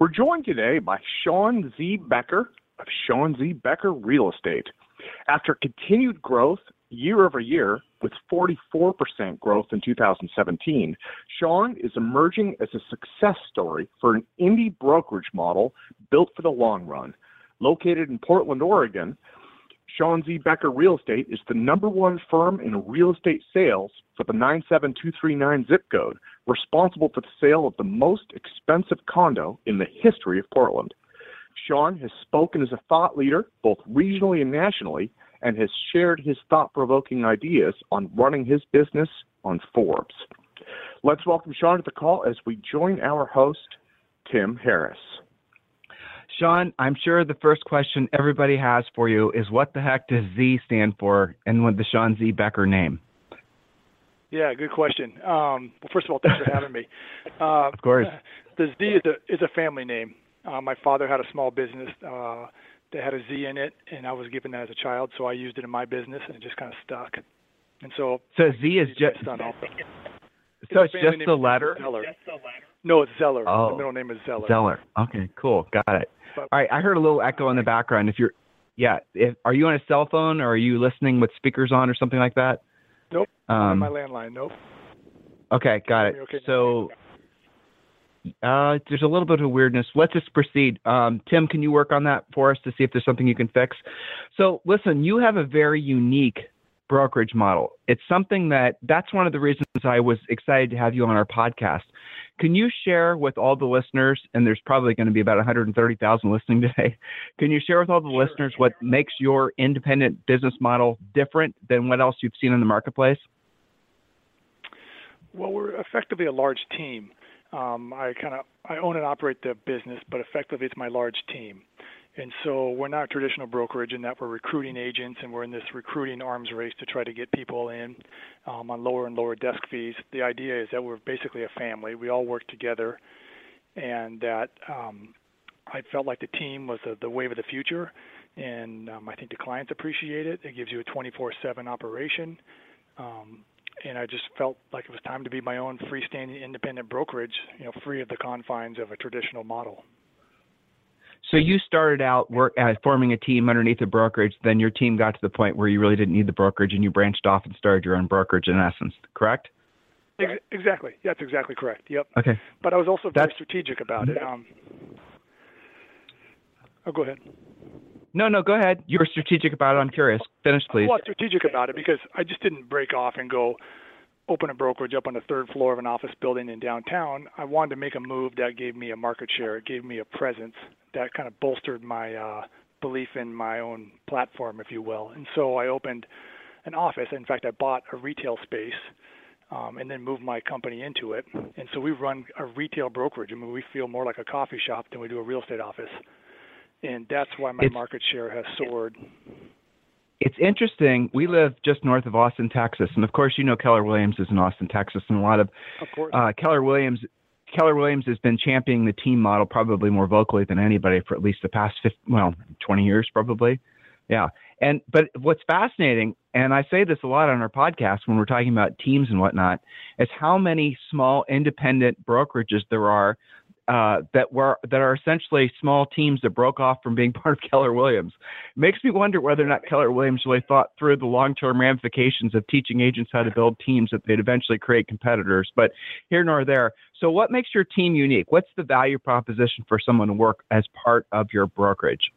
We're joined today by Sean Z. Becker of Sean Z. Becker Real Estate. After continued growth year over year, with 44% growth in 2017, Sean is emerging as a success story for an indie brokerage model built for the long run. Located in Portland, Oregon, Sean Z. Becker Real Estate is the number one firm in real estate sales for the 97239 zip code, responsible for the sale of the most expensive condo in the history of Portland. Sean has spoken as a thought leader, both regionally and nationally, and has shared his thought provoking ideas on running his business on Forbes. Let's welcome Sean to the call as we join our host, Tim Harris. Sean, I'm sure the first question everybody has for you is what the heck does Z stand for and what the Sean Z Becker name? Yeah, good question. Um, well, first of all, thanks for having me. Uh, of course. The Z is a is a family name. Uh, my father had a small business uh, that had a Z in it, and I was given that as a child, so I used it in my business, and it just kind of stuck. And so, so Z is just so it's just the letter. Zeller. No, it's Zeller. Oh. The middle name is Zeller. Zeller. Okay, cool, got it. But, All right, I heard a little echo in the background. If you're, yeah, if, are you on a cell phone or are you listening with speakers on or something like that? Nope. Um, on my landline. Nope. Okay, got it. Okay so. Uh, there's a little bit of weirdness. Let's just proceed. Um, Tim, can you work on that for us to see if there's something you can fix? So, listen, you have a very unique brokerage model. It's something that that's one of the reasons I was excited to have you on our podcast. Can you share with all the listeners, and there's probably going to be about 130,000 listening today, can you share with all the sure. listeners what makes your independent business model different than what else you've seen in the marketplace? Well, we're effectively a large team. Um, I kind of I own and operate the business, but effectively it's my large team. And so we're not a traditional brokerage in that we're recruiting agents and we're in this recruiting arms race to try to get people in um, on lower and lower desk fees. The idea is that we're basically a family. We all work together, and that um, I felt like the team was the, the wave of the future. And um, I think the clients appreciate it. It gives you a 24/7 operation. Um, and I just felt like it was time to be my own freestanding independent brokerage, you know, free of the confines of a traditional model. So you started out work uh, forming a team underneath a brokerage. Then your team got to the point where you really didn't need the brokerage, and you branched off and started your own brokerage. In essence, correct? Exactly. That's exactly correct. Yep. Okay. But I was also very That's, strategic about it. Um, oh, go ahead. No, no, go ahead. You were strategic about it. I'm curious. Finish, please. Well, strategic about it because I just didn't break off and go open a brokerage up on the third floor of an office building in downtown. I wanted to make a move that gave me a market share. It gave me a presence that kind of bolstered my uh, belief in my own platform, if you will. And so I opened an office. In fact, I bought a retail space um, and then moved my company into it. And so we run a retail brokerage. I mean, we feel more like a coffee shop than we do a real estate office. And that's why my it's, market share has soared. It's interesting. We live just north of Austin, Texas, and of course, you know Keller Williams is in Austin, Texas, and a lot of, of course. Uh, Keller Williams Keller Williams has been championing the team model probably more vocally than anybody for at least the past 50, well 20 years probably yeah and but what's fascinating and i say this a lot on our podcast when we're talking about teams and whatnot is how many small independent brokerages there are uh, that were that are essentially small teams that broke off from being part of Keller Williams. It makes me wonder whether or not Keller Williams really thought through the long-term ramifications of teaching agents how to build teams that they'd eventually create competitors. But here nor there. So, what makes your team unique? What's the value proposition for someone to work as part of your brokerage?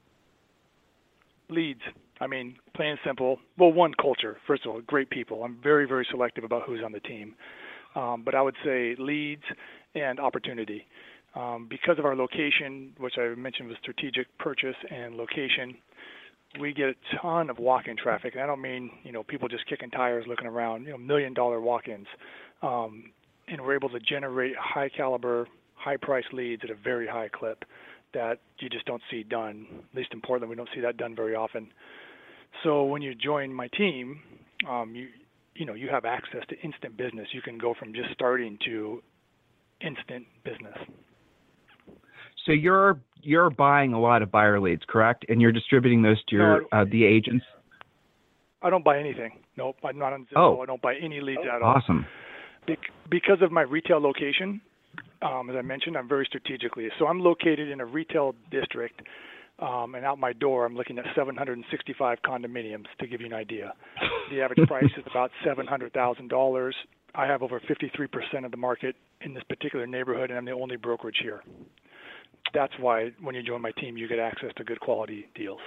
Leads. I mean, plain and simple. Well, one culture. First of all, great people. I'm very, very selective about who's on the team. Um, but I would say leads and opportunity. Um, because of our location, which I mentioned was strategic purchase and location, we get a ton of walk-in traffic. And I don't mean you know people just kicking tires, looking around. You know, million-dollar walk-ins. Um, and we're able to generate high caliber, high price leads at a very high clip that you just don't see done. At least in Portland, we don't see that done very often. So when you join my team, um, you you know you have access to instant business. You can go from just starting to instant business. So you're you're buying a lot of buyer leads, correct? And you're distributing those to your No, uh, the agents. I don't buy anything. Nope, I'm not on Zillow. Oh. I don't buy any leads at all. Awesome. Bec- because of my retail location, um, as I mentioned, I'm very strategically. So I'm located in a retail district, um, and out my door, I'm looking at 765 condominiums. To give you an idea, the average price is about $700,000. I have over 53% of the market in this particular neighborhood, and I'm the only brokerage here. That's why when you join my team, you get access to good quality deals.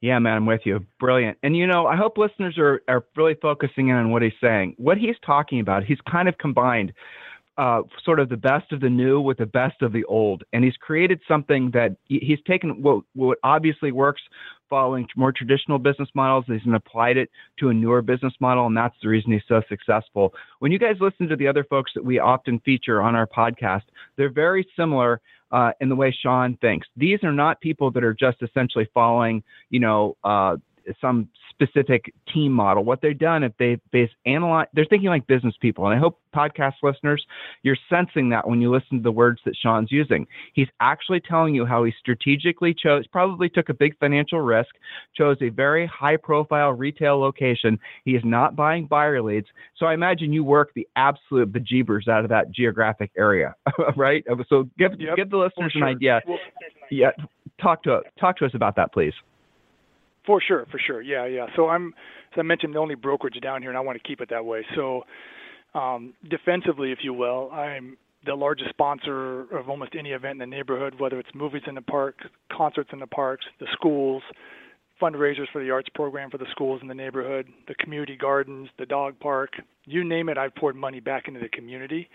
Yeah, man, I'm with you. Brilliant. And you know, I hope listeners are are really focusing in on what he's saying. What he's talking about, he's kind of combined uh, sort of the best of the new with the best of the old, and he's created something that he's taken what what obviously works following more traditional business models. And he's applied it to a newer business model, and that's the reason he's so successful. When you guys listen to the other folks that we often feature on our podcast, they're very similar uh, in the way Sean thinks. These are not people that are just essentially following, you know, uh, some specific team model. What they've done, if they they analyze, they're thinking like business people. And I hope podcast listeners, you're sensing that when you listen to the words that Sean's using. He's actually telling you how he strategically chose, probably took a big financial risk, chose a very high profile retail location. He is not buying buyer leads. So I imagine you work the absolute bejeebers out of that geographic area, right? So give Yep, give the listeners sure. an idea. Well, Yeah, talk to talk to us about that, please. For sure, for sure. Yeah, yeah. So I'm, as I mentioned, the only brokerage down here, and I want to keep it that way. So, um, defensively, if you will, I'm the largest sponsor of almost any event in the neighborhood, whether it's movies in the park, concerts in the parks, the schools, fundraisers for the arts program for the schools in the neighborhood, the community gardens, the dog park, you name it, I've poured money back into the community.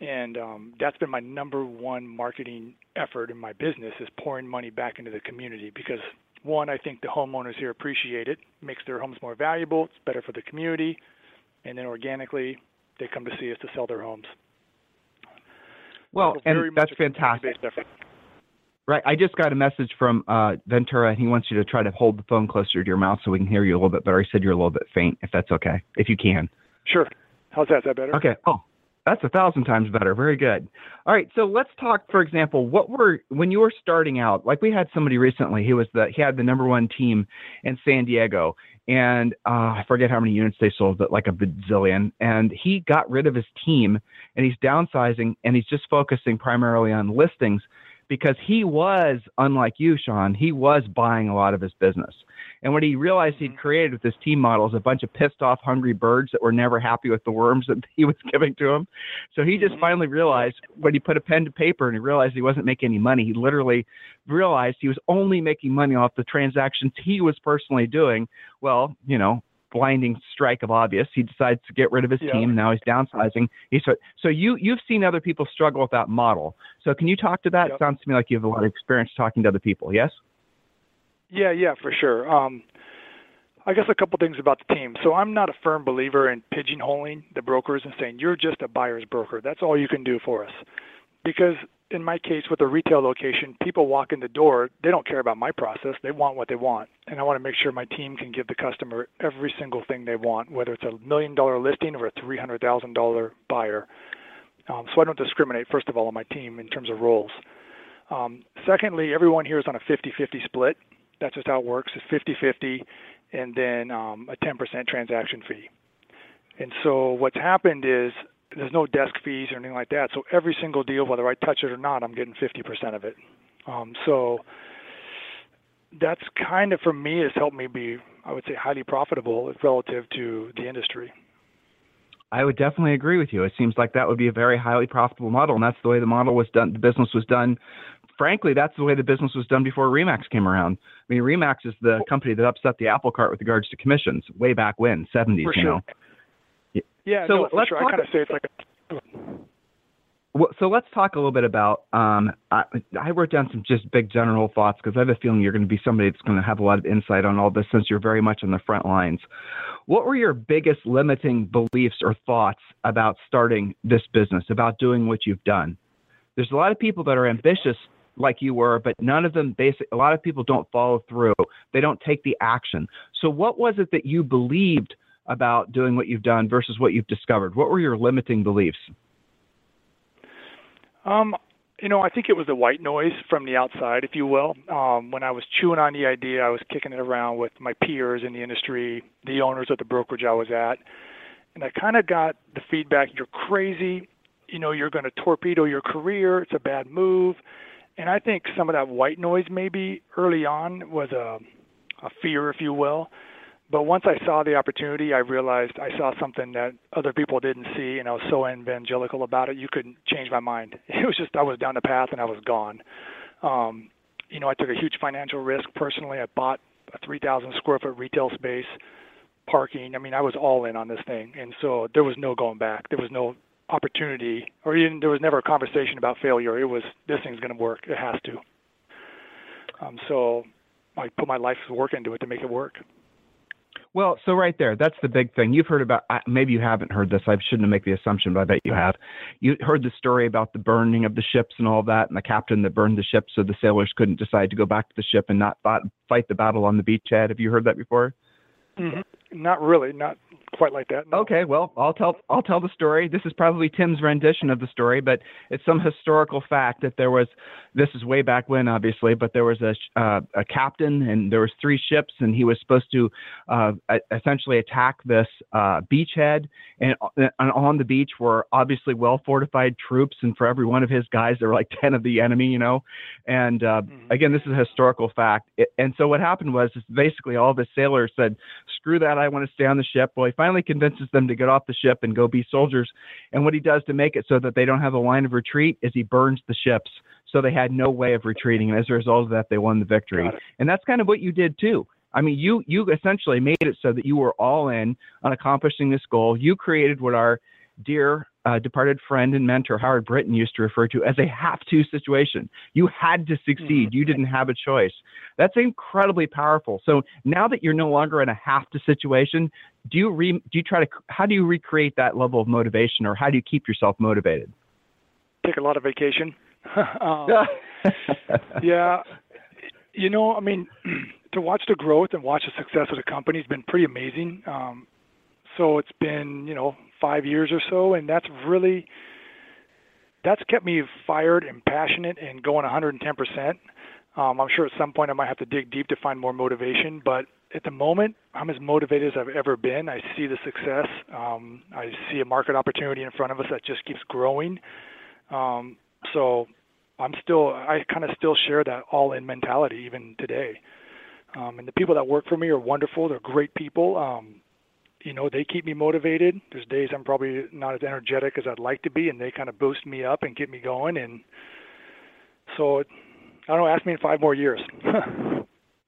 And um, that's been my number one marketing effort in my business is pouring money back into the community because one, I think the homeowners here appreciate it, makes their homes more valuable, it's better for the community, and then organically they come to see us to sell their homes. Well, So and that's fantastic. Right. I just got a message from uh, Ventura, and he wants you to try to hold the phone closer to your mouth so we can hear you a little bit better. He said you're a little bit faint, if that's okay, if you can. Sure. How's that? Is that better? Okay. Oh, that's a thousand times better. Very good. All right. So let's talk, for example, what were when you were starting out? Like we had somebody recently. He was the he had the number one team in San Diego, and uh, I forget how many units they sold, but like a bazillion. And he got rid of his team, and he's downsizing, and he's just focusing primarily on listings because he was unlike you, Sean. He was buying a lot of his business. And what he realized he'd created with this team model is a bunch of pissed off, hungry birds that were never happy with the worms that he was giving to them. So he just Mhm. finally realized when he put a pen to paper and he realized he wasn't making any money, he literally realized he was only making money off the transactions he was personally doing. Well, you know, blinding strike of obvious. He decides to get rid of his Yeah. team. Now he's downsizing. He's so, so you you've seen other people struggle with that model. So can you talk to that? Yep. It sounds to me like you have a lot of experience talking to other people. Yes. Yeah, yeah, for sure. Um, I guess a couple things about the team. So I'm not a firm believer in pigeonholing the brokers and saying you're just a buyer's broker. That's all you can do for us. Because in my case with a retail location, people walk in the door, they don't care about my process. They want what they want. And I want to make sure my team can give the customer every single thing they want, whether it's a million dollar listing or a $300,000 buyer. Um, so I don't discriminate, first of all, on my team in terms of roles. Um, secondly, everyone here is on a 50 50 split. That's just how it works. It's 50 50 and then um, a 10% transaction fee. And so what's happened is there's no desk fees or anything like that. So every single deal, whether I touch it or not, I'm getting 50% of it. Um, so that's kind of for me has helped me be, I would say, highly profitable relative to the industry. I would definitely agree with you. It seems like that would be a very highly profitable model, and that's the way the model was done. The business was done. Frankly, that's the way the business was done before Remax came around. I mean, Remax is the company that upset the apple cart with regards to commissions way back when, 70s, For you know. Yeah, So no, let's sure. I talk- kind of say it's like a well, so let's talk a little bit about. Um, I, I wrote down some just big general thoughts because I have a feeling you're going to be somebody that's going to have a lot of insight on all this since you're very much on the front lines. What were your biggest limiting beliefs or thoughts about starting this business, about doing what you've done? There's a lot of people that are ambitious like you were, but none of them basic. A lot of people don't follow through. They don't take the action. So, what was it that you believed about doing what you've done versus what you've discovered? What were your limiting beliefs? Um, you know, I think it was the white noise from the outside, if you will. Um, when I was chewing on the idea, I was kicking it around with my peers in the industry, the owners of the brokerage I was at, and I kind of got the feedback: "You're crazy. You know, you're going to torpedo your career. It's a bad move." And I think some of that white noise, maybe early on, was a, a fear, if you will. But once I saw the opportunity, I realized I saw something that other people didn't see, and I was so evangelical about it, you couldn't change my mind. It was just I was down the path and I was gone. Um, you know, I took a huge financial risk personally. I bought a 3,000 square foot retail space, parking. I mean, I was all in on this thing, and so there was no going back. There was no opportunity, or even there was never a conversation about failure. It was this thing's going to work. It has to. Um, so I put my life's work into it to make it work. Well, so right there, that's the big thing. You've heard about, maybe you haven't heard this. I shouldn't make the assumption, but I bet you have. You heard the story about the burning of the ships and all that, and the captain that burned the ship so the sailors couldn't decide to go back to the ship and not fight the battle on the beachhead. Have you heard that before? Mm-hmm. Not really. Not quite like that. No. Okay, well, I'll tell I'll tell the story. This is probably Tim's rendition of the story, but it's some historical fact that there was. This is way back when, obviously, but there was a uh, a captain and there was three ships, and he was supposed to uh, essentially attack this uh, beachhead. And, and on the beach were obviously well fortified troops, and for every one of his guys, there were like ten of the enemy, you know. And uh, mm-hmm. again, this is a historical fact. It, and so what happened was, basically all the sailors said, "Screw that! I want to stay on the ship." Well, he finally convinces them to get off the ship and go be soldiers. And what he does to make it so that they don't have a line of retreat is he burns the ships so they had no way of retreating. And as a result of that, they won the victory. And that's kind of what you did too. I mean, you you essentially made it so that you were all in on accomplishing this goal. You created what our dear uh, departed friend and mentor Howard Brinton used to refer to as a have to situation. You had to succeed. Mm-hmm. You didn't have a choice. That's incredibly powerful. So now that you're no longer in a have to situation, do you re, do you try to how do you recreate that level of motivation or how do you keep yourself motivated? Take a lot of vacation. um, yeah, you know, I mean, to watch the growth and watch the success of the company has been pretty amazing. Um, so it's been you know five years or so, and that's really that's kept me fired and passionate and going 110 percent. Um, I'm sure at some point I might have to dig deep to find more motivation, but at the moment I'm as motivated as I've ever been. I see the success. Um, I see a market opportunity in front of us that just keeps growing. Um, so I'm still I kind of still share that all-in mentality even today. Um, and the people that work for me are wonderful. They're great people. Um, you know, they keep me motivated. There's days I'm probably not as energetic as I'd like to be, and they kind of boost me up and get me going. And so, I don't know. Ask me in five more years.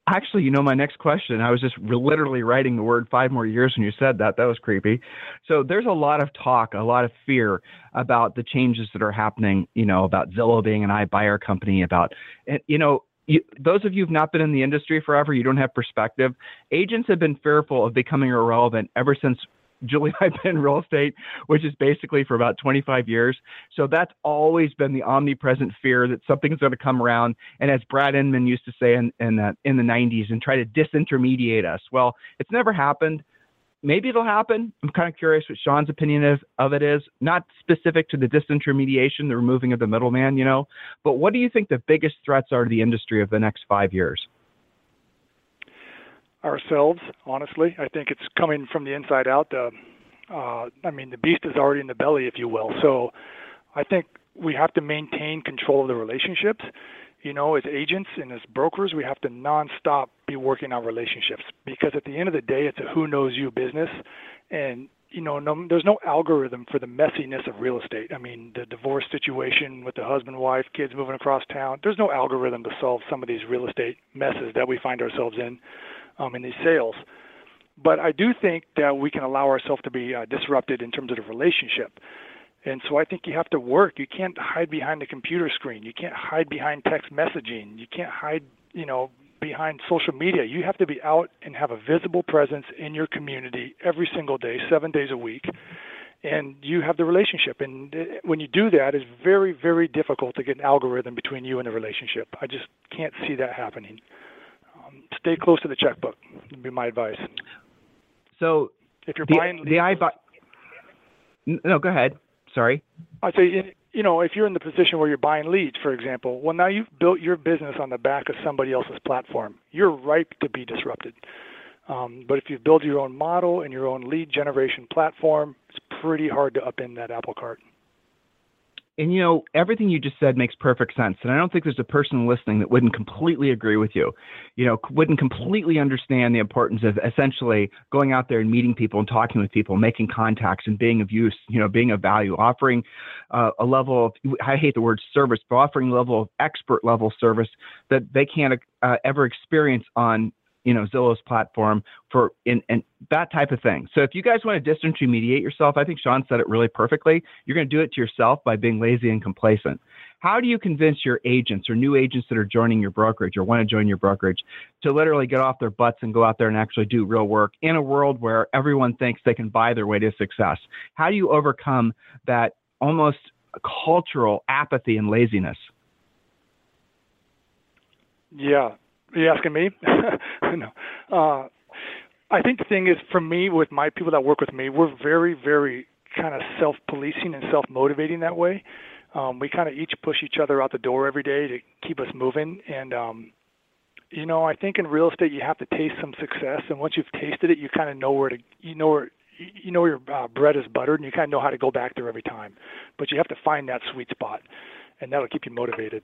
Actually, you know, my next question, I was just literally writing the word five more years when you said that. That was creepy. So there's a lot of talk, a lot of fear about the changes that are happening, you know, about Zillow being an iBuyer company, about, eh, you know, you, those of you who've not been in the industry forever, you don't have perspective. Agents have been fearful of becoming irrelevant ever since Julie and I've been in real estate, which is basically for about 25 years. So that's always been the omnipresent fear that something's going to come around. And as Brad Inman used to say in in, in the 90s, and try to disintermediate us. Well, it's never happened maybe it'll happen. I'm kind of curious what Sean's opinion of, of it is, not specific to the disintermediation, the removing of the middleman, you know, but what do you think the biggest threats are to the industry of the next five years? Ourselves, honestly. I think it's coming from the inside out. The, uh, I mean, the beast is already in the belly, if you will. So I think we have to maintain control of the relationships you know, as agents and as brokers, we have to nonstop be working on relationships because at the end of the day, it's a who knows you business, and you know, no, there's no algorithm for the messiness of real estate. I mean, the divorce situation with the husband, wife, kids moving across town. There's no algorithm to solve some of these real estate messes that we find ourselves in um, in these sales. But I do think that we can allow ourselves to be uh, disrupted in terms of the relationship. And so I think you have to work. You can't hide behind the computer screen. You can't hide behind text messaging. You can't hide, you know, behind social media. You have to be out and have a visible presence in your community every single day, 7 days a week. And you have the relationship. And when you do that, it's very, very difficult to get an algorithm between you and the relationship. I just can't see that happening. Um, stay close to the checkbook, would be my advice. So if you're the, buying the I no, go ahead. Sorry. I'd say, you know, if you're in the position where you're buying leads, for example, well, now you've built your business on the back of somebody else's platform. You're ripe to be disrupted. Um, but if you build your own model and your own lead generation platform, it's pretty hard to upend that apple cart and you know everything you just said makes perfect sense and i don't think there's a person listening that wouldn't completely agree with you you know wouldn't completely understand the importance of essentially going out there and meeting people and talking with people making contacts and being of use you know being of value offering uh, a level of i hate the word service but offering a level of expert level service that they can't uh, ever experience on you know Zillow's platform for in and that type of thing. So if you guys want to disintermediate yourself, I think Sean said it really perfectly. You're going to do it to yourself by being lazy and complacent. How do you convince your agents or new agents that are joining your brokerage or want to join your brokerage to literally get off their butts and go out there and actually do real work in a world where everyone thinks they can buy their way to success? How do you overcome that almost cultural apathy and laziness? Yeah, are you asking me? no. Uh, I think the thing is, for me, with my people that work with me, we're very, very kind of self-policing and self-motivating that way. Um, we kind of each push each other out the door every day to keep us moving. And um, you know, I think in real estate you have to taste some success, and once you've tasted it, you kind of know where to, you know where, you know where your uh, bread is buttered, and you kind of know how to go back there every time. But you have to find that sweet spot, and that'll keep you motivated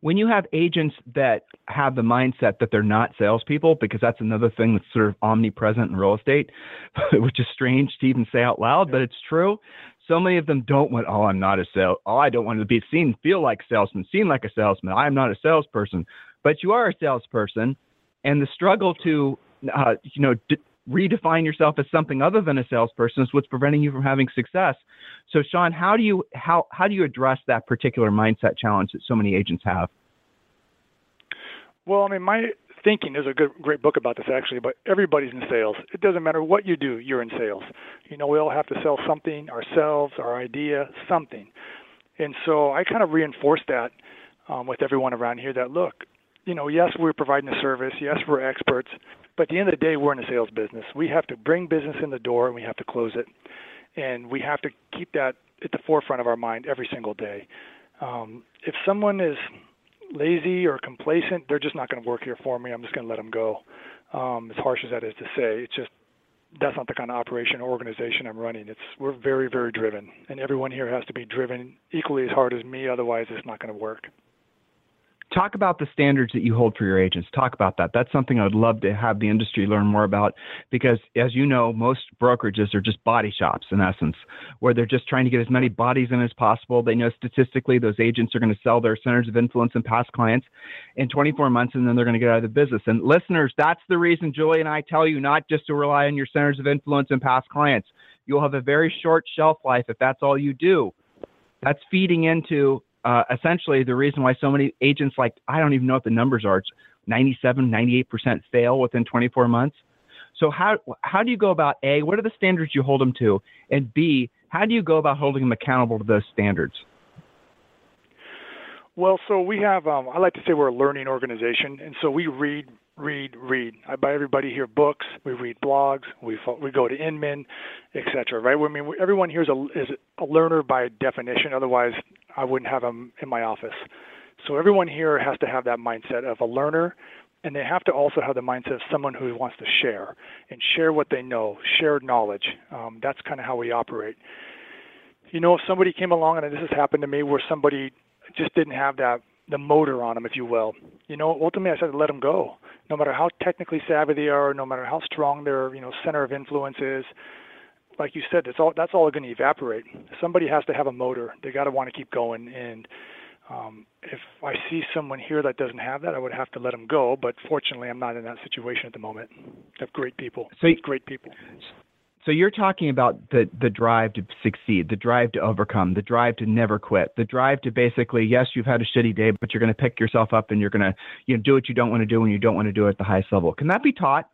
when you have agents that have the mindset that they're not salespeople, because that's another thing that's sort of omnipresent in real estate, which is strange to even say out loud, but it's true. So many of them don't want, oh, I'm not a sales. Oh, I don't want to be seen, feel like a salesman, seen like a salesman. I'm not a salesperson, but you are a salesperson, and the struggle to, uh, you know, d- redefine yourself as something other than a salesperson is what's preventing you from having success. So, Sean, how do you how how do you address that particular mindset challenge that so many agents have? Well, I mean, my thinking is a good great book about this actually, but everybody's in sales. It doesn't matter what you do, you're in sales. You know, we all have to sell something, ourselves, our idea, something. And so I kind of reinforce that um, with everyone around here that look, you know, yes, we're providing a service, yes, we're experts, but at the end of the day, we're in a sales business. We have to bring business in the door and we have to close it. And we have to keep that at the forefront of our mind every single day. Um, if someone is lazy or complacent, they're just not going to work here for me. I'm just going to let them go. Um, as harsh as that is to say, it's just that's not the kind of operation or organization I'm running. It's we're very very driven, and everyone here has to be driven equally as hard as me. Otherwise, it's not going to work talk about the standards that you hold for your agents. Talk about that. That's something I'd love to have the industry learn more about because, as you know, most brokerages are just body shops in essence, where they're just trying to get as many bodies in as possible. They know statistically those agents are going to sell their centers of influence and past clients in 24 months and then they're going to get out of the business. And listeners, that's the reason Julie and I tell you not just to rely on your centers of influence and past clients. You'll have a very short shelf life if that's all you do. That's feeding into uh, essentially the reason why so many agents like I don't even know what the numbers are. It's 97, 98% fail within 24 months. So how how do you go about a what are the standards you hold them to, and b how do you go about holding them accountable to those standards? Well, so we have um, I like to say we're a learning organization, and so we read read, read. I buy everybody here books. We read blogs. We we go to Inman, etc. Right? I mean, everyone here is a is a learner by definition. Otherwise, I wouldn't have them in my office. So everyone here has to have that mindset of a learner, and they have to also have the mindset of someone who wants to share and share what they know, share knowledge. Um, that's kind of how we operate. You know, if somebody came along and this has happened to me, where somebody just didn't have that the motor on them, if you will. You know, ultimately, I said let them go. No matter how technically savvy they are, no matter how strong their you know center of influence is, like you said, that's all that's all going to evaporate. Somebody has to have a motor. They got to want to keep going. And um, if I see someone here that doesn't have that, I would have to let them go. But fortunately, I'm not in that situation at the moment. I have great people. So great people. so you're talking about the the drive to succeed, the drive to overcome, the drive to never quit, the drive to basically yes, you've had a shitty day, but you're going to pick yourself up and you're going to you know do what you don't want to do when you don't want to do it at the highest level. Can that be taught?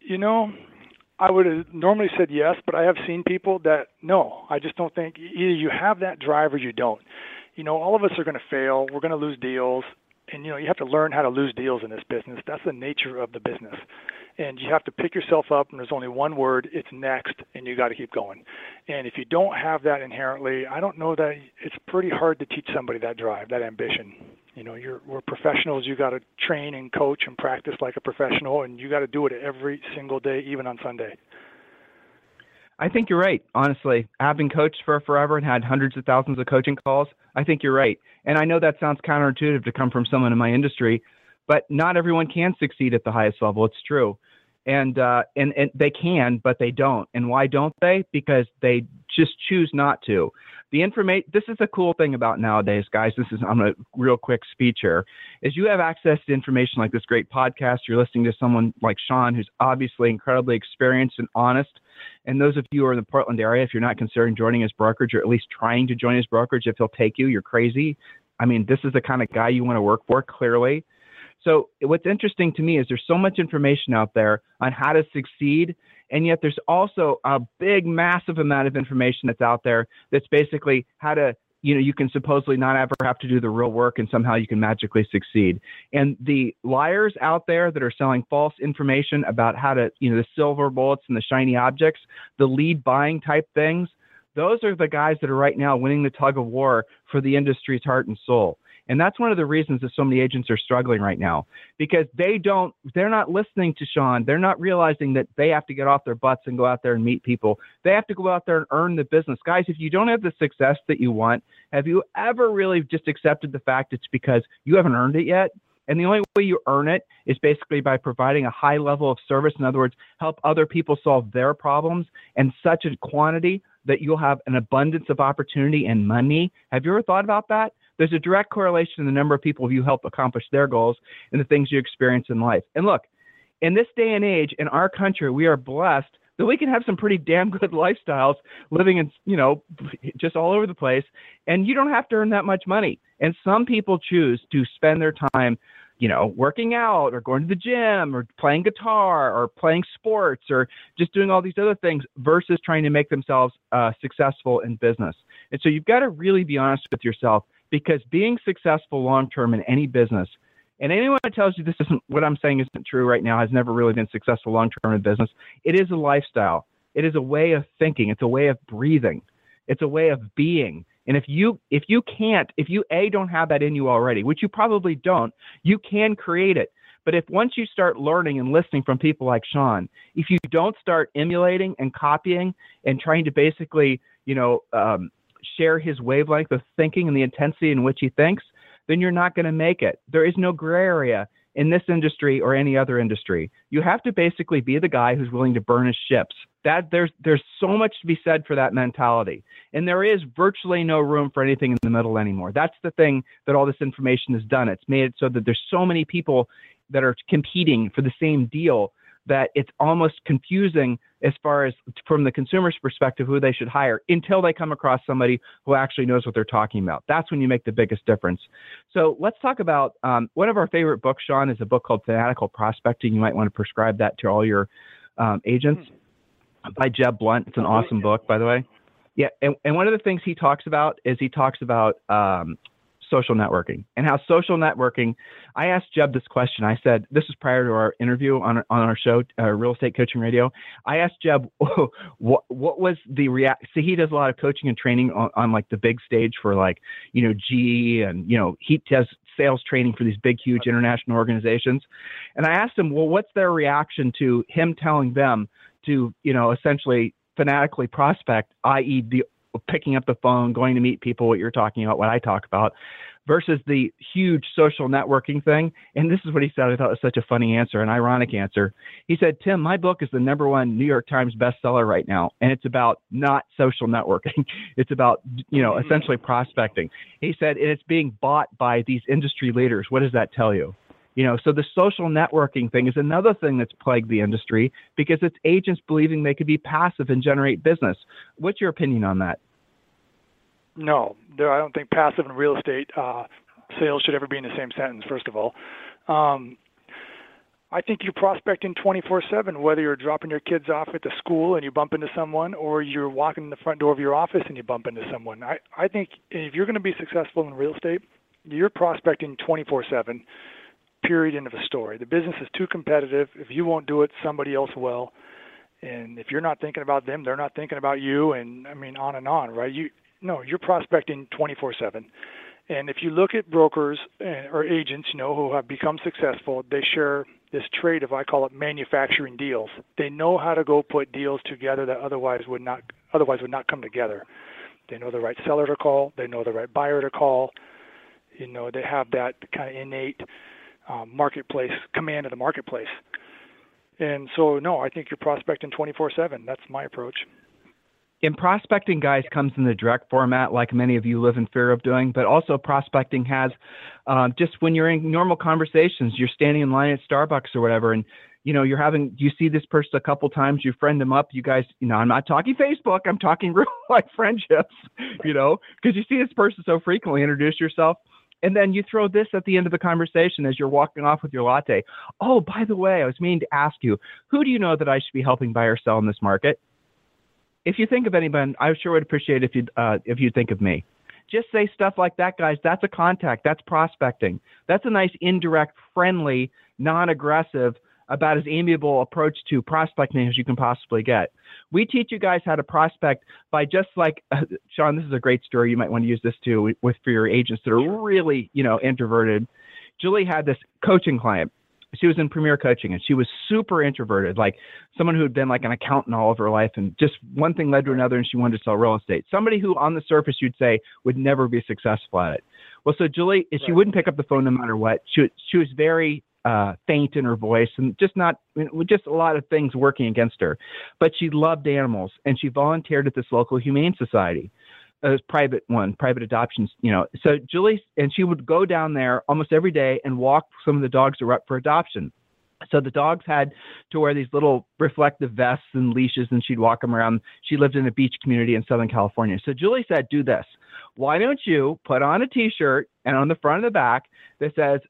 You know, I would have normally said yes, but I have seen people that no, I just don't think either you have that drive or you don't. You know, all of us are going to fail. We're going to lose deals, and you know, you have to learn how to lose deals in this business. That's the nature of the business and you have to pick yourself up and there's only one word it's next and you got to keep going and if you don't have that inherently i don't know that it's pretty hard to teach somebody that drive that ambition you know you're we're professionals you got to train and coach and practice like a professional and you got to do it every single day even on sunday I think you're right. Honestly, i've been coached for forever and had hundreds of thousands of coaching calls, I think you're right. And I know that sounds counterintuitive to come from someone in my industry, but not everyone can succeed at the highest level. It's true and uh, and and they can, but they don't. And why don't they? Because they just choose not to. The information. This is a cool thing about nowadays, guys. This is I'm a real quick speech here. Is you have access to information like this great podcast. You're listening to someone like Sean, who's obviously incredibly experienced and honest. And those of you who are in the Portland area, if you're not considering joining his brokerage or at least trying to join his brokerage, if he'll take you, you're crazy. I mean, this is the kind of guy you want to work for, clearly. So what's interesting to me is there's so much information out there on how to succeed, and yet there's also a big, massive amount of information that's out there that's basically how to you know you can supposedly not ever have to do the real work and somehow you can magically succeed. And the liars out there that are selling false information about how to you know the silver bullets and the shiny objects the lead buying type things those are the guys that are right now winning the tug of war for the industry's heart and soul and that's one of the reasons that so many agents are struggling right now because they don't, they're not listening to Sean. They're not realizing that they have to get off their butts and go out there and meet people. They have to go out there and earn the business. Guys, if you don't have the success that you want, have you ever really just accepted the fact it's because you haven't earned it yet? And the only way you earn it is basically by providing a high level of service. In other words, help other people solve their problems in such a quantity that you'll have an abundance of opportunity and money. Have you ever thought about that? There's a direct correlation in the number of people you help accomplish their goals and the things you experience in life. And look, in this day and age, in our country, we are blessed that we can have some pretty damn good lifestyles living in, you know, just all over the place. And you don't have to earn that much money. And some people choose to spend their time, you know, working out or going to the gym or playing guitar or playing sports or just doing all these other things versus trying to make themselves uh, successful in business. And so you've got to really be honest with yourself because being successful long term in any business, and anyone that tells you this isn't what I'm saying isn't true right now has never really been successful long term in business. It is a lifestyle. It is a way of thinking. It's a way of breathing. It's a way of being. And if you if you can't, if you a don't have that in you already, which you probably don't, you can create it. But if once you start learning and listening from people like Sean, if you don't start emulating and copying and trying to basically, you know, um, share his wavelength of thinking and the intensity in which he thinks, then you're not going to make it. There is no gray area in this industry or any other industry. You have to basically be the guy who's willing to burn his ships. That there's there's so much to be said for that mentality. And there is virtually no room for anything in the middle anymore. That's the thing that all this information has done. It's made it so that there's so many people that are competing for the same deal that it's almost confusing as far as from the consumer's perspective who they should hire until they come across somebody who actually knows what they're talking about. That's when you make the biggest difference. So let's talk about um, one of our favorite books, Sean, is a book called Fanatical Prospecting. You might want to prescribe that to all your um, agents by Jeb Blount. It's an awesome book, by the way. Yeah, and, and one of the things he talks about is he talks about um, social networking and how social networking. I asked Jeb this question. I said, this is prior to our interview on, on our show, uh, Real Estate Coaching Radio. I asked Jeb, what, what was the react? See, he does a lot of coaching and training on, on like the big stage for like, you know, GE and, you know, he does sales training for these big, huge international organizations. And I asked him, well, what's their reaction to him telling them to, you know, essentially fanatically prospect, i.e., the picking up the phone, going to meet people, what you're talking about, what I talk about, versus the huge social networking thing. And this is what he said. I thought it was such a funny answer, an ironic answer. He said, Tim, my book is the number one New York Times bestseller right now. And it's about not social networking. It's about, you know, mm-hmm. essentially prospecting. He said, and it's being bought by these industry leaders. What does that tell you? You know, so the social networking thing is another thing that's plagued the industry because it's agents believing they could be passive and generate business. What's your opinion on that? No, I don't think passive and real estate uh, sales should ever be in the same sentence. First of all, um, I think you're prospecting 24/7, whether you're dropping your kids off at the school and you bump into someone, or you're walking in the front door of your office and you bump into someone. I, I think if you're going to be successful in real estate, you're prospecting 24/7. Period. End of a story. The business is too competitive. If you won't do it, somebody else will. And if you're not thinking about them, they're not thinking about you. And I mean, on and on, right? You no, you're prospecting 24/7. And if you look at brokers or agents, you know, who have become successful, they share this trait of I call it manufacturing deals. They know how to go put deals together that otherwise would not otherwise would not come together. They know the right seller to call. They know the right buyer to call. You know, they have that kind of innate um, marketplace command of the marketplace. And so, no, I think you're prospecting 24/7. That's my approach in prospecting guys comes in the direct format like many of you live in fear of doing but also prospecting has um, just when you're in normal conversations you're standing in line at starbucks or whatever and you know you're having you see this person a couple times you friend them up you guys you know i'm not talking facebook i'm talking real life friendships you know because you see this person so frequently introduce yourself and then you throw this at the end of the conversation as you're walking off with your latte oh by the way i was meaning to ask you who do you know that i should be helping buy or sell in this market if you think of anyone, I sure would appreciate if you uh, if you think of me. Just say stuff like that, guys. That's a contact. That's prospecting. That's a nice indirect, friendly, non-aggressive, about as amiable approach to prospecting as you can possibly get. We teach you guys how to prospect by just like uh, Sean. This is a great story. You might want to use this too with for your agents that are really you know introverted. Julie had this coaching client she was in premier coaching and she was super introverted, like someone who had been like an accountant all of her life. And just one thing led to another and she wanted to sell real estate. Somebody who on the surface you'd say would never be successful at it. Well, so Julie, she wouldn't pick up the phone no matter what. She, she was very uh, faint in her voice and just not just a lot of things working against her. But she loved animals and she volunteered at this local humane society a private one, private adoptions, you know. So Julie and she would go down there almost every day and walk some of the dogs that were up for adoption. So the dogs had to wear these little reflective vests and leashes, and she'd walk them around. She lived in a beach community in Southern California. So Julie said, "Do this. Why don't you put on a T-shirt and on the front and the back that says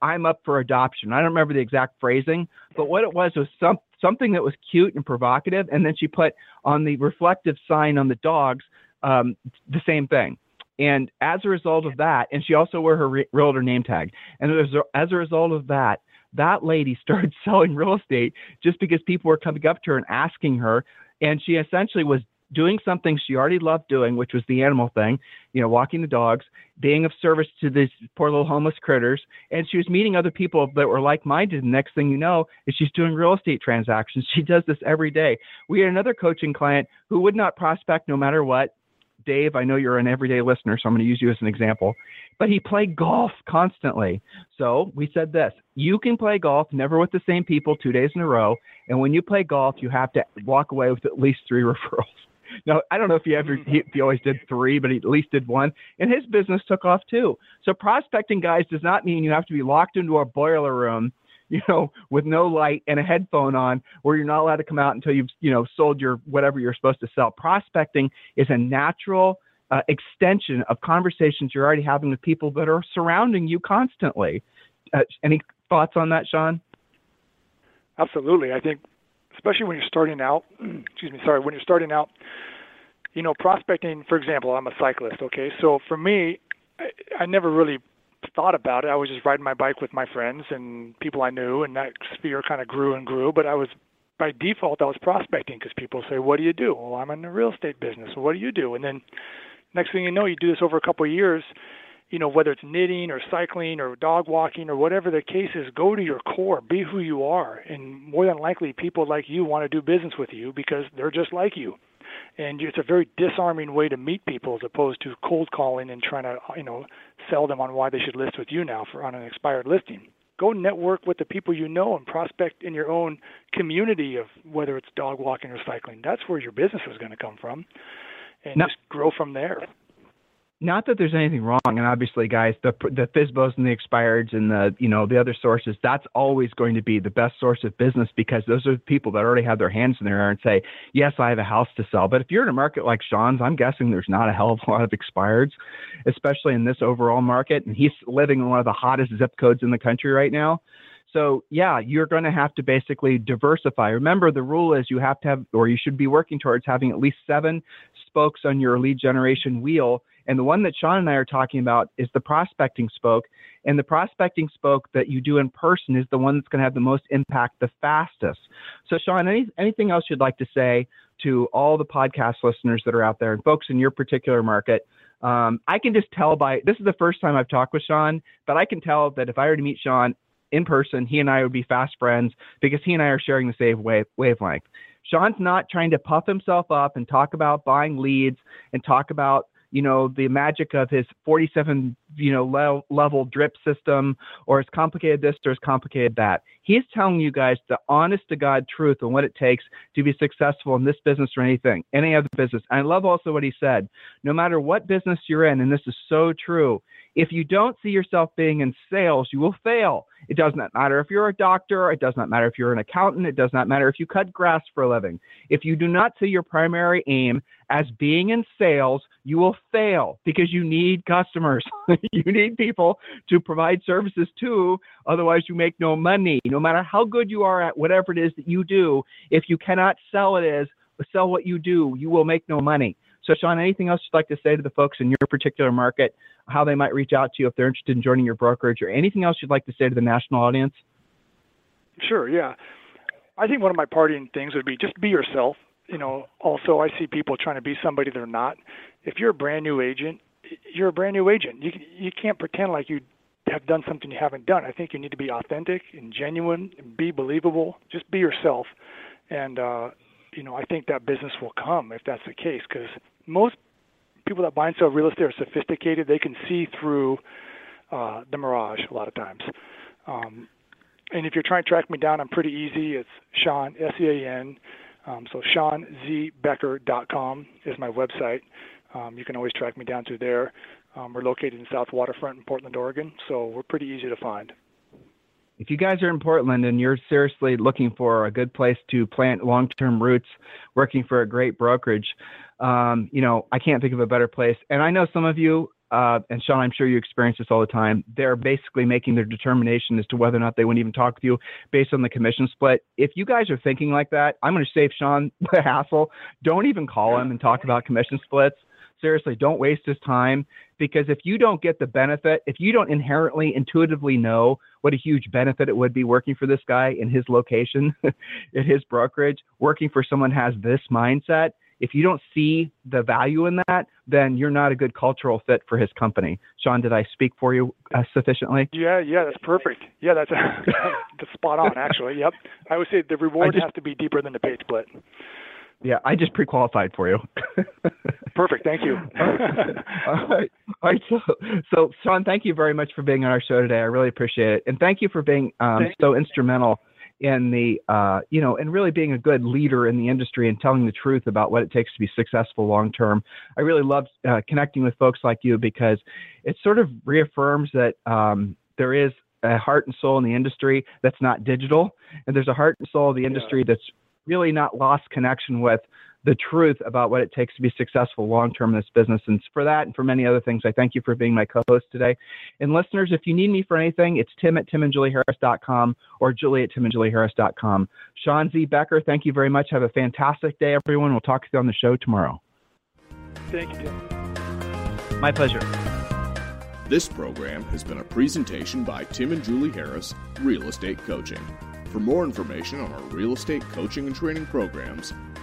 I'm up for adoption?" I don't remember the exact phrasing, but what it was was some something that was cute and provocative. And then she put on the reflective sign on the dogs um, the same thing. And as a result of that, and she also wore her re- realtor name tag. And as a, as a result of that, that lady started selling real estate just because people were coming up to her and asking her. And she essentially was doing something she already loved doing, which was the animal thing, you know, walking the dogs, being of service to these poor little homeless critters. And she was meeting other people that were like minded. And next thing you know, is she's doing real estate transactions. She does this every day. We had another coaching client who would not prospect no matter what. Dave, I know you're an everyday listener, so I'm going to use you as an example. But he played golf constantly. So we said this you can play golf, never with the same people two days in a row. And when you play golf, you have to walk away with at least three referrals. Now, I don't know if he ever, he, he always did three, but he at least did one. And his business took off too. So prospecting, guys, does not mean you have to be locked into a boiler room you know, with no light and a headphone on, where you're not allowed to come out until you've, you know, sold your whatever you're supposed to sell. Prospecting is a natural uh, extension of conversations you're already having with people that are surrounding you constantly. Uh, any thoughts on that, Sean? Absolutely. I think, especially when you're starting out, excuse me, sorry, when you're starting out, you know, prospecting, for example, I'm a cyclist, okay? So for me, I, I never really thought about it. I was just riding my bike with my friends and people I knew, and that sphere kind of grew and grew. But I was by default I was prospecting because people say, "What do you do?" Well, I'm in the real estate business. Well, what do you do? And then next thing you know, you do this over a couple of years. You know, whether it's knitting or cycling or dog walking or whatever the case is, go to your core, be who you are, and more than likely, people like you want to do business with you because they're just like you and it's a very disarming way to meet people as opposed to cold calling and trying to you know sell them on why they should list with you now for on an expired listing. Go network with the people you know and prospect in your own community of whether it's dog walking or cycling. That's where your business is going to come from. And now, just grow from there not that there's anything wrong, and obviously, guys, the the FSBOs and the expireds and the you know the other sources, that's always going to be the best source of business because those are people that already have their hands in there and say, yes, I have a house to sell. But if you're in a market like Sean's, I'm guessing there's not a hell of a lot of expireds, especially in this overall market, and he's living in one of the hottest zip codes in the country right now. So yeah, you're going to have to basically diversify. Remember, the rule is you have to have, or you should be working towards having at least seven spokes on your lead generation wheel. And the one that Sean and I are talking about is the prospecting spoke. And the prospecting spoke that you do in person is the one that's going to have the most impact the fastest. So, Sean, any, anything else you'd like to say to all the podcast listeners that are out there and folks in your particular market? Um, I can just tell by this is the first time I've talked with Sean, but I can tell that if I were to meet Sean in person, he and I would be fast friends because he and I are sharing the same wave, wavelength. Sean's not trying to puff himself up and talk about buying leads and talk about you know the magic of his 47 you know le- level drip system or as complicated this or as complicated that he's telling you guys the honest to god truth and what it takes to be successful in this business or anything any other business i love also what he said no matter what business you're in and this is so true if you don't see yourself being in sales, you will fail. It does not matter if you're a doctor, it does not matter if you're an accountant, it does not matter if you cut grass for a living. If you do not see your primary aim as being in sales, you will fail because you need customers. you need people to provide services to, otherwise, you make no money. No matter how good you are at whatever it is that you do, if you cannot sell it as sell what you do, you will make no money. So, Sean, anything else you'd like to say to the folks in your particular market, how they might reach out to you if they're interested in joining your brokerage, or anything else you'd like to say to the national audience? Sure, yeah. I think one of my parting things would be just be yourself. You know, also, I see people trying to be somebody they're not. If you're a brand new agent, you're a brand new agent. You you can't pretend like you have done something you haven't done. I think you need to be authentic and genuine and be believable. Just be yourself, and uh, you know I think that business will come if that's the case because most people that buy and sell real estate are sophisticated. They can see through uh, the mirage a lot of times. Um, and if you're trying to track me down, I'm pretty easy. It's Sean S E A N. Um, so SeanZBecker.com is my website. Um, you can always track me down through there. Um, we're located in South Waterfront in Portland, Oregon, so we're pretty easy to find if you guys are in Portland and you're seriously looking for a good place to plant long-term roots, working for a great brokerage, um, you know, I can't think of a better place. And I know some of you, uh, and Sean, I'm sure you experience this all the time. They're basically making their determination as to whether or not they wouldn't even talk with you based on the commission split. If you guys are thinking like that, I'm going to save Sean the hassle. Don't even call him and talk about commission splits seriously, don't waste his time because if you don't get the benefit, if you don't inherently, intuitively know what a huge benefit it would be working for this guy in his location, in his brokerage, working for someone has this mindset, if you don't see the value in that, then you're not a good cultural fit for his company. Sean, did I speak for you uh, sufficiently? Yeah, yeah, that's perfect. Yeah, that's, that's spot on, actually. Yep. I would say the reward just, has to be deeper than the pay split. Yeah, I just pre-qualified for you. Perfect. Thank you. All right. All right. So, so, Sean, thank you very much for being on our show today. I really appreciate it, and thank you for being um, so instrumental in the, uh, you know, and really being a good leader in the industry and telling the truth about what it takes to be successful long term. I really love uh, connecting with folks like you because it sort of reaffirms that um, there is a heart and soul in the industry that's not digital, and there's a heart and soul of the industry yeah. that's really not lost connection with the truth about what it takes to be successful long term in this business. And for that and for many other things, I thank you for being my co host today. And listeners, if you need me for anything, it's tim at timandjulieharris.com or julie at timandjulieharris.com. Sean Z. Becker, thank you very much. Have a fantastic day, everyone. We'll talk to you on the show tomorrow. Thank you, Tim. My pleasure. This program has been a presentation by Tim and Julie Harris, Real Estate Coaching. For more information on our real estate coaching and training programs,